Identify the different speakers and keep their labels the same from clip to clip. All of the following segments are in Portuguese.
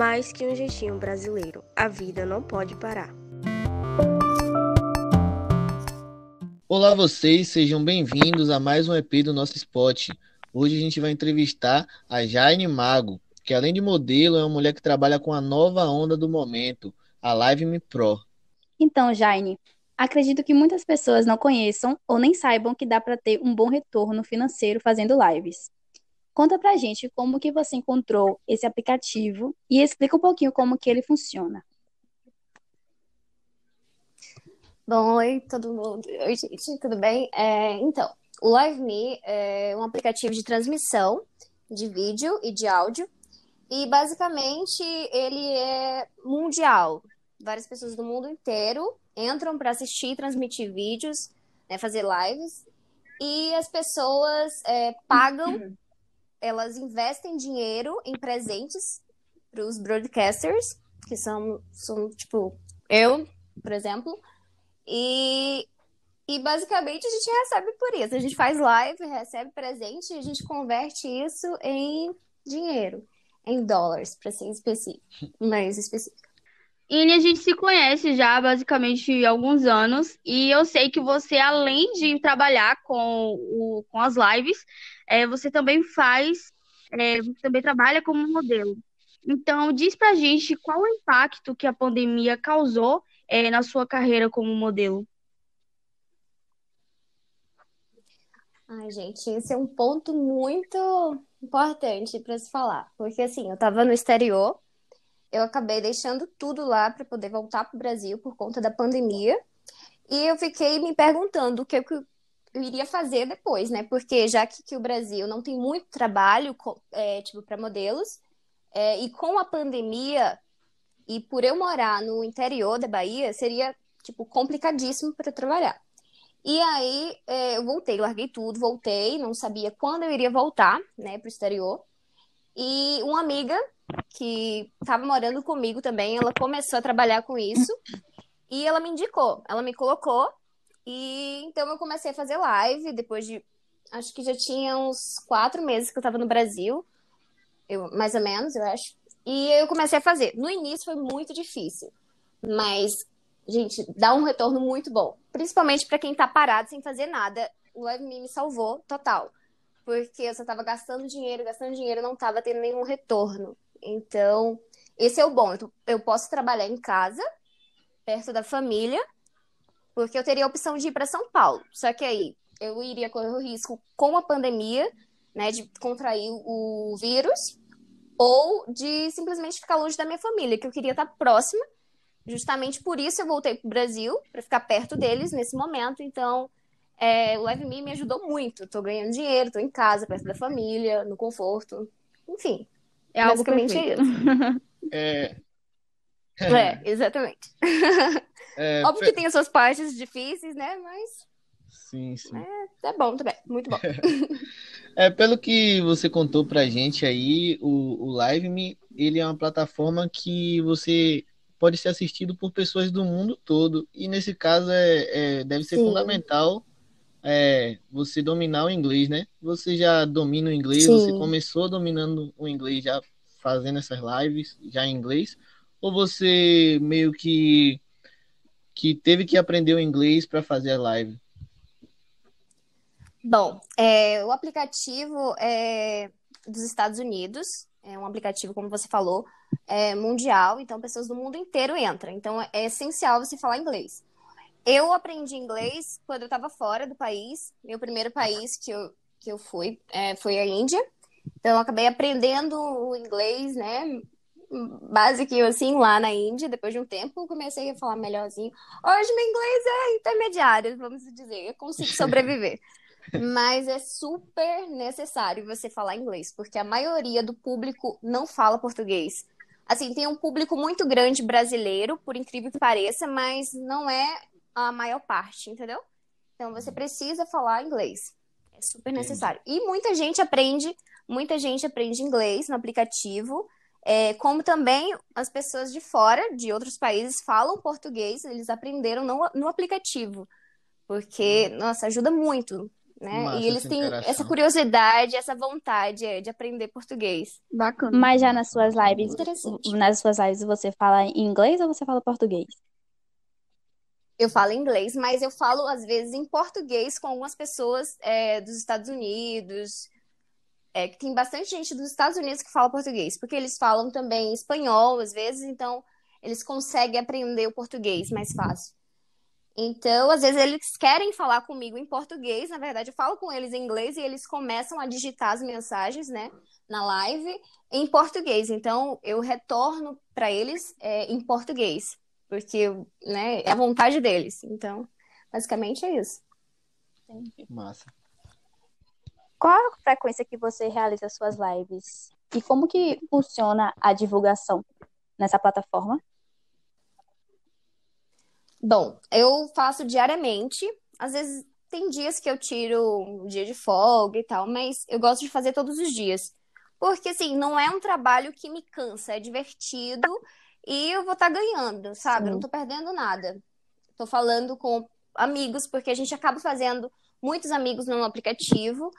Speaker 1: Mais que um jeitinho brasileiro, a vida não pode parar.
Speaker 2: Olá vocês, sejam bem-vindos a mais um EP do nosso Spot. Hoje a gente vai entrevistar a Jaine Mago, que além de modelo é uma mulher que trabalha com a nova onda do momento, a Live Me Pro.
Speaker 3: Então, Jaine, acredito que muitas pessoas não conheçam ou nem saibam que dá para ter um bom retorno financeiro fazendo lives. Conta pra gente como que você encontrou esse aplicativo e explica um pouquinho como que ele funciona.
Speaker 4: Bom, oi todo mundo. Oi, gente, tudo bem? É, então, o LiveMe é um aplicativo de transmissão de vídeo e de áudio. E basicamente ele é mundial. Várias pessoas do mundo inteiro entram para assistir, transmitir vídeos, né, fazer lives. E as pessoas é, pagam elas investem dinheiro em presentes para os broadcasters, que são, são, tipo, eu, por exemplo. E, e basicamente a gente recebe por isso. A gente faz live, recebe presente e a gente converte isso em dinheiro, em dólares, para ser específico, mais específico.
Speaker 5: E a gente se conhece já basicamente há alguns anos e eu sei que você, além de trabalhar com, o, com as lives, é, você também faz, é, também trabalha como modelo. Então, diz pra gente qual o impacto que a pandemia causou é, na sua carreira como modelo.
Speaker 4: Ai, gente, esse é um ponto muito importante para se falar, porque assim, eu estava no exterior eu acabei deixando tudo lá para poder voltar para o Brasil por conta da pandemia. E eu fiquei me perguntando o que eu iria fazer depois, né? Porque já que, que o Brasil não tem muito trabalho é, tipo para modelos, é, e com a pandemia e por eu morar no interior da Bahia, seria tipo complicadíssimo para trabalhar. E aí é, eu voltei, larguei tudo, voltei, não sabia quando eu iria voltar, né, para o exterior. E uma amiga que estava morando comigo também, ela começou a trabalhar com isso e ela me indicou, ela me colocou e então eu comecei a fazer live depois de acho que já tinha uns quatro meses que eu estava no Brasil, eu, mais ou menos, eu acho. E eu comecei a fazer. No início foi muito difícil, mas gente, dá um retorno muito bom, principalmente para quem está parado sem fazer nada. O Live Me salvou total porque eu só estava gastando dinheiro, gastando dinheiro, não estava tendo nenhum retorno. Então, esse é o bom. Eu posso trabalhar em casa, perto da família, porque eu teria a opção de ir para São Paulo. Só que aí eu iria correr o risco com a pandemia, né, de contrair o vírus, ou de simplesmente ficar longe da minha família, que eu queria estar próxima. Justamente por isso eu voltei para o Brasil, para ficar perto deles nesse momento. Então, é, o Live Me me ajudou muito. Estou ganhando dinheiro, estou em casa, perto da família, no conforto. Enfim, é algo Basicamente é isso.
Speaker 2: É...
Speaker 4: é, exatamente. É, Óbvio que tem as suas partes difíceis, né? Mas.
Speaker 2: Sim, sim.
Speaker 4: É, é bom também, muito bom.
Speaker 2: É, pelo que você contou pra gente aí, o, o LiveMe, ele é uma plataforma que você pode ser assistido por pessoas do mundo todo. E nesse caso é, é deve ser sim. fundamental é, você dominar o inglês, né? Você já domina o inglês, Sim. você começou dominando o inglês já fazendo essas lives já em inglês, ou você meio que que teve que aprender o inglês para fazer a live?
Speaker 4: Bom, é, o aplicativo é dos Estados Unidos, é um aplicativo, como você falou, é mundial, então pessoas do mundo inteiro entram. Então é essencial você falar inglês. Eu aprendi inglês quando eu estava fora do país. Meu primeiro país que eu, que eu fui é, foi a Índia. Então, eu acabei aprendendo o inglês, né? Básico, assim, lá na Índia. Depois de um tempo, comecei a falar melhorzinho. Hoje, meu inglês é intermediário, vamos dizer. Eu consigo sobreviver. Mas é super necessário você falar inglês, porque a maioria do público não fala português. Assim, tem um público muito grande brasileiro, por incrível que pareça, mas não é a maior parte, entendeu? Então você precisa falar inglês. É super necessário. E muita gente aprende, muita gente aprende inglês no aplicativo. É, como também as pessoas de fora, de outros países, falam português, eles aprenderam no, no aplicativo. Porque, nossa, ajuda muito. né?
Speaker 2: Massa
Speaker 4: e eles têm essa curiosidade, essa vontade é, de aprender português.
Speaker 5: Bacana.
Speaker 3: Mas já nas suas lives,
Speaker 4: Interessante.
Speaker 3: nas suas lives você fala em inglês ou você fala português?
Speaker 4: Eu falo inglês, mas eu falo às vezes em português com algumas pessoas é, dos Estados Unidos. É, que tem bastante gente dos Estados Unidos que fala português, porque eles falam também espanhol às vezes, então eles conseguem aprender o português mais fácil. Então, às vezes eles querem falar comigo em português, na verdade eu falo com eles em inglês e eles começam a digitar as mensagens, né, na live em português. Então, eu retorno para eles é, em português, porque, né, é a vontade deles. Então, basicamente é isso.
Speaker 2: Massa.
Speaker 3: Qual a frequência que você realiza suas lives? E como que funciona a divulgação nessa plataforma?
Speaker 4: Bom, eu faço diariamente. Às vezes tem dias que eu tiro um dia de folga e tal, mas eu gosto de fazer todos os dias. Porque, assim, não é um trabalho que me cansa, é divertido e eu vou estar ganhando, sabe? Eu não
Speaker 3: Sim.
Speaker 4: tô perdendo nada. Tô falando com amigos, porque a gente acaba fazendo muitos amigos no aplicativo.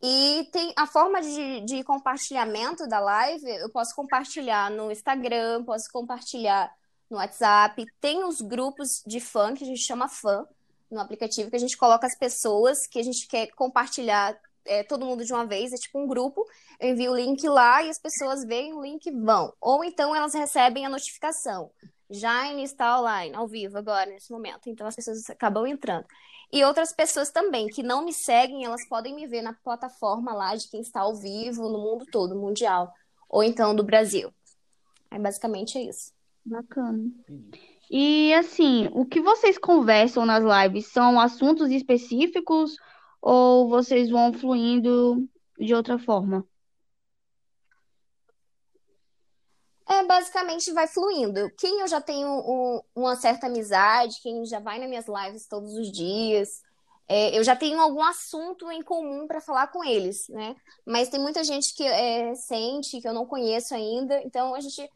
Speaker 4: E tem a forma de, de compartilhamento da live, eu posso compartilhar no Instagram, posso compartilhar no WhatsApp. Tem os grupos de fã, que a gente chama fã, no aplicativo, que a gente coloca as pessoas que a gente quer compartilhar é, todo mundo de uma vez, é tipo um grupo. Eu envio o link lá e as pessoas veem o link e vão. Ou então elas recebem a notificação. Jaine está online, ao vivo, agora, nesse momento. Então as pessoas acabam entrando. E outras pessoas também que não me seguem, elas podem me ver na plataforma lá de quem está ao vivo no mundo todo, mundial. Ou então do Brasil. É basicamente é isso.
Speaker 5: Bacana. E assim, o que vocês conversam nas lives são assuntos específicos ou vocês vão fluindo de outra forma?
Speaker 4: É, basicamente vai fluindo. Quem eu já tenho um- uma certa amizade, quem já vai nas minhas lives todos os dias, é, eu já tenho algum assunto em comum para falar com eles, né? Mas tem muita gente que é que eu não conheço ainda, então a gente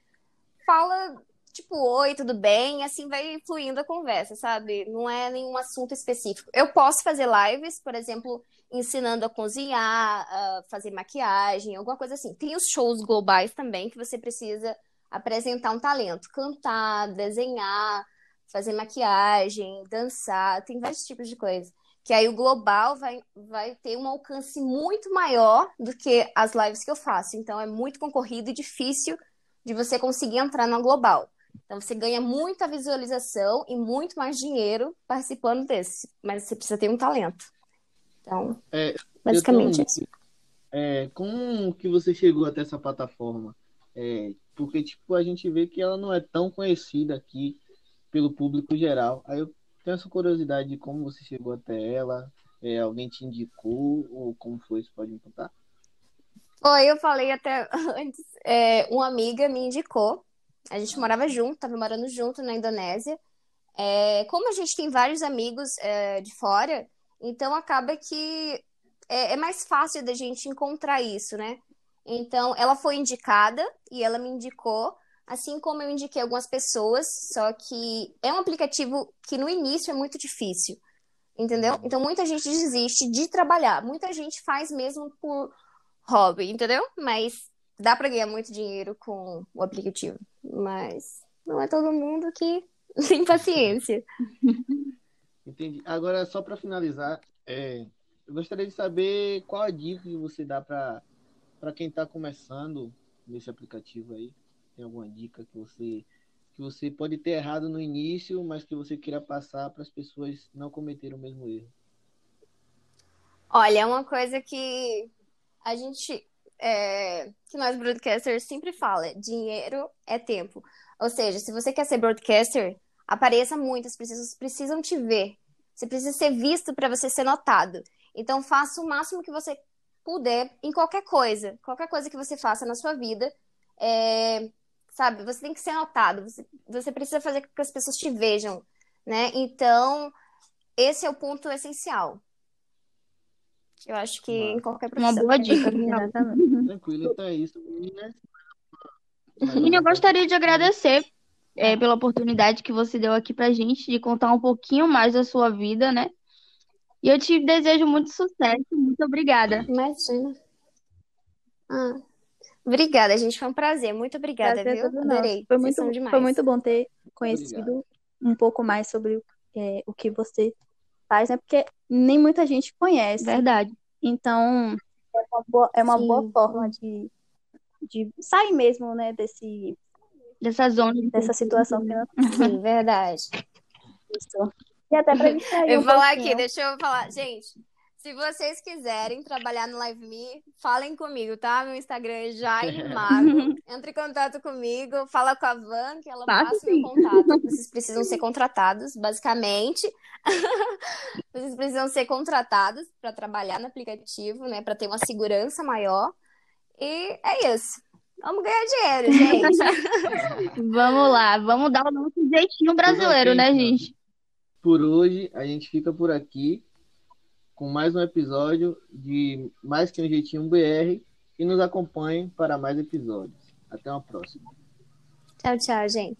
Speaker 4: fala tipo, oi, tudo bem? Assim vai fluindo a conversa, sabe? Não é nenhum assunto específico. Eu posso fazer lives, por exemplo, ensinando a cozinhar, a fazer maquiagem, alguma coisa assim. Tem os shows globais também que você precisa apresentar um talento, cantar, desenhar, fazer maquiagem, dançar, tem vários tipos de coisa. Que aí o global vai, vai ter um alcance muito maior do que as lives que eu faço. Então é muito concorrido e difícil de você conseguir entrar no global. Então você ganha muita visualização e muito mais dinheiro participando desse, mas você precisa ter um talento. Então,
Speaker 2: É,
Speaker 4: basicamente
Speaker 2: eu
Speaker 4: isso.
Speaker 2: tô- é, como que você chegou até essa plataforma? É, porque, tipo, a gente vê que ela não é tão conhecida aqui pelo público geral. Aí eu tenho essa curiosidade de como você chegou até ela. É, alguém te indicou ou como foi? Você pode me contar?
Speaker 4: Oi, eu falei até antes, é, uma amiga me indicou. A gente morava junto, tava morando junto na Indonésia. É, como a gente tem vários amigos é, de fora, então acaba que é, é mais fácil da gente encontrar isso, né? Então, ela foi indicada e ela me indicou, assim como eu indiquei algumas pessoas, só que é um aplicativo que no início é muito difícil, entendeu? Então, muita gente desiste de trabalhar, muita gente faz mesmo por hobby, entendeu? Mas dá para ganhar muito dinheiro com o aplicativo, mas não é todo mundo que tem paciência.
Speaker 2: Entendi. Agora, só para finalizar, é, eu gostaria de saber qual a dica que você dá para quem está começando nesse aplicativo aí. Tem alguma dica que você que você pode ter errado no início, mas que você queira passar para as pessoas não cometerem o mesmo erro?
Speaker 4: Olha, é uma coisa que a gente, é, que nós broadcasters sempre fala, dinheiro é tempo. Ou seja, se você quer ser broadcaster, apareça muito, as pessoas precisam te ver. Você precisa ser visto para você ser notado. Então, faça o máximo que você puder em qualquer coisa. Qualquer coisa que você faça na sua vida. É, sabe, você tem que ser notado. Você, você precisa fazer com que as pessoas te vejam, né? Então, esse é o ponto essencial. Eu acho que em qualquer
Speaker 5: Uma
Speaker 4: profissão.
Speaker 5: boa dica.
Speaker 3: Exatamente.
Speaker 2: Tranquilo, então é isso. Meninas.
Speaker 5: Menina, eu gostaria de agradecer é, pela oportunidade que você deu aqui pra gente de contar um pouquinho mais da sua vida, né? E eu te desejo muito sucesso. Muito obrigada.
Speaker 4: Imagina. Ah, obrigada, gente. Foi um prazer. Muito obrigada,
Speaker 3: Prazer é
Speaker 4: viu? Adorei.
Speaker 3: Foi muito, foi muito bom ter conhecido um pouco mais sobre é, o que você faz, né? Porque nem muita gente conhece.
Speaker 5: Verdade.
Speaker 3: Então, é uma boa, é uma boa forma de, de sair mesmo, né, desse,
Speaker 5: Dessa zona de
Speaker 3: dessa situação financeira.
Speaker 4: Sim, verdade.
Speaker 3: E até pra distrair
Speaker 4: Eu
Speaker 3: um
Speaker 4: vou falar
Speaker 3: pouquinho.
Speaker 4: aqui, deixa eu falar. Gente, se vocês quiserem trabalhar no Live Me, falem comigo, tá? Meu Instagram é Jaime Mago. Entre em contato comigo, fala com a Van, que ela passa o meu contato. Vocês precisam ser contratados, basicamente. Vocês precisam ser contratados para trabalhar no aplicativo, né? Para ter uma segurança maior. E é isso. Vamos ganhar dinheiro, gente.
Speaker 5: Vamos lá, vamos dar o nosso jeitinho brasileiro, né,
Speaker 2: então.
Speaker 5: gente?
Speaker 2: Por hoje, a gente fica por aqui com mais um episódio de Mais Que Um Jeitinho BR e nos acompanhem para mais episódios. Até uma próxima.
Speaker 4: tchau, tchau, gente.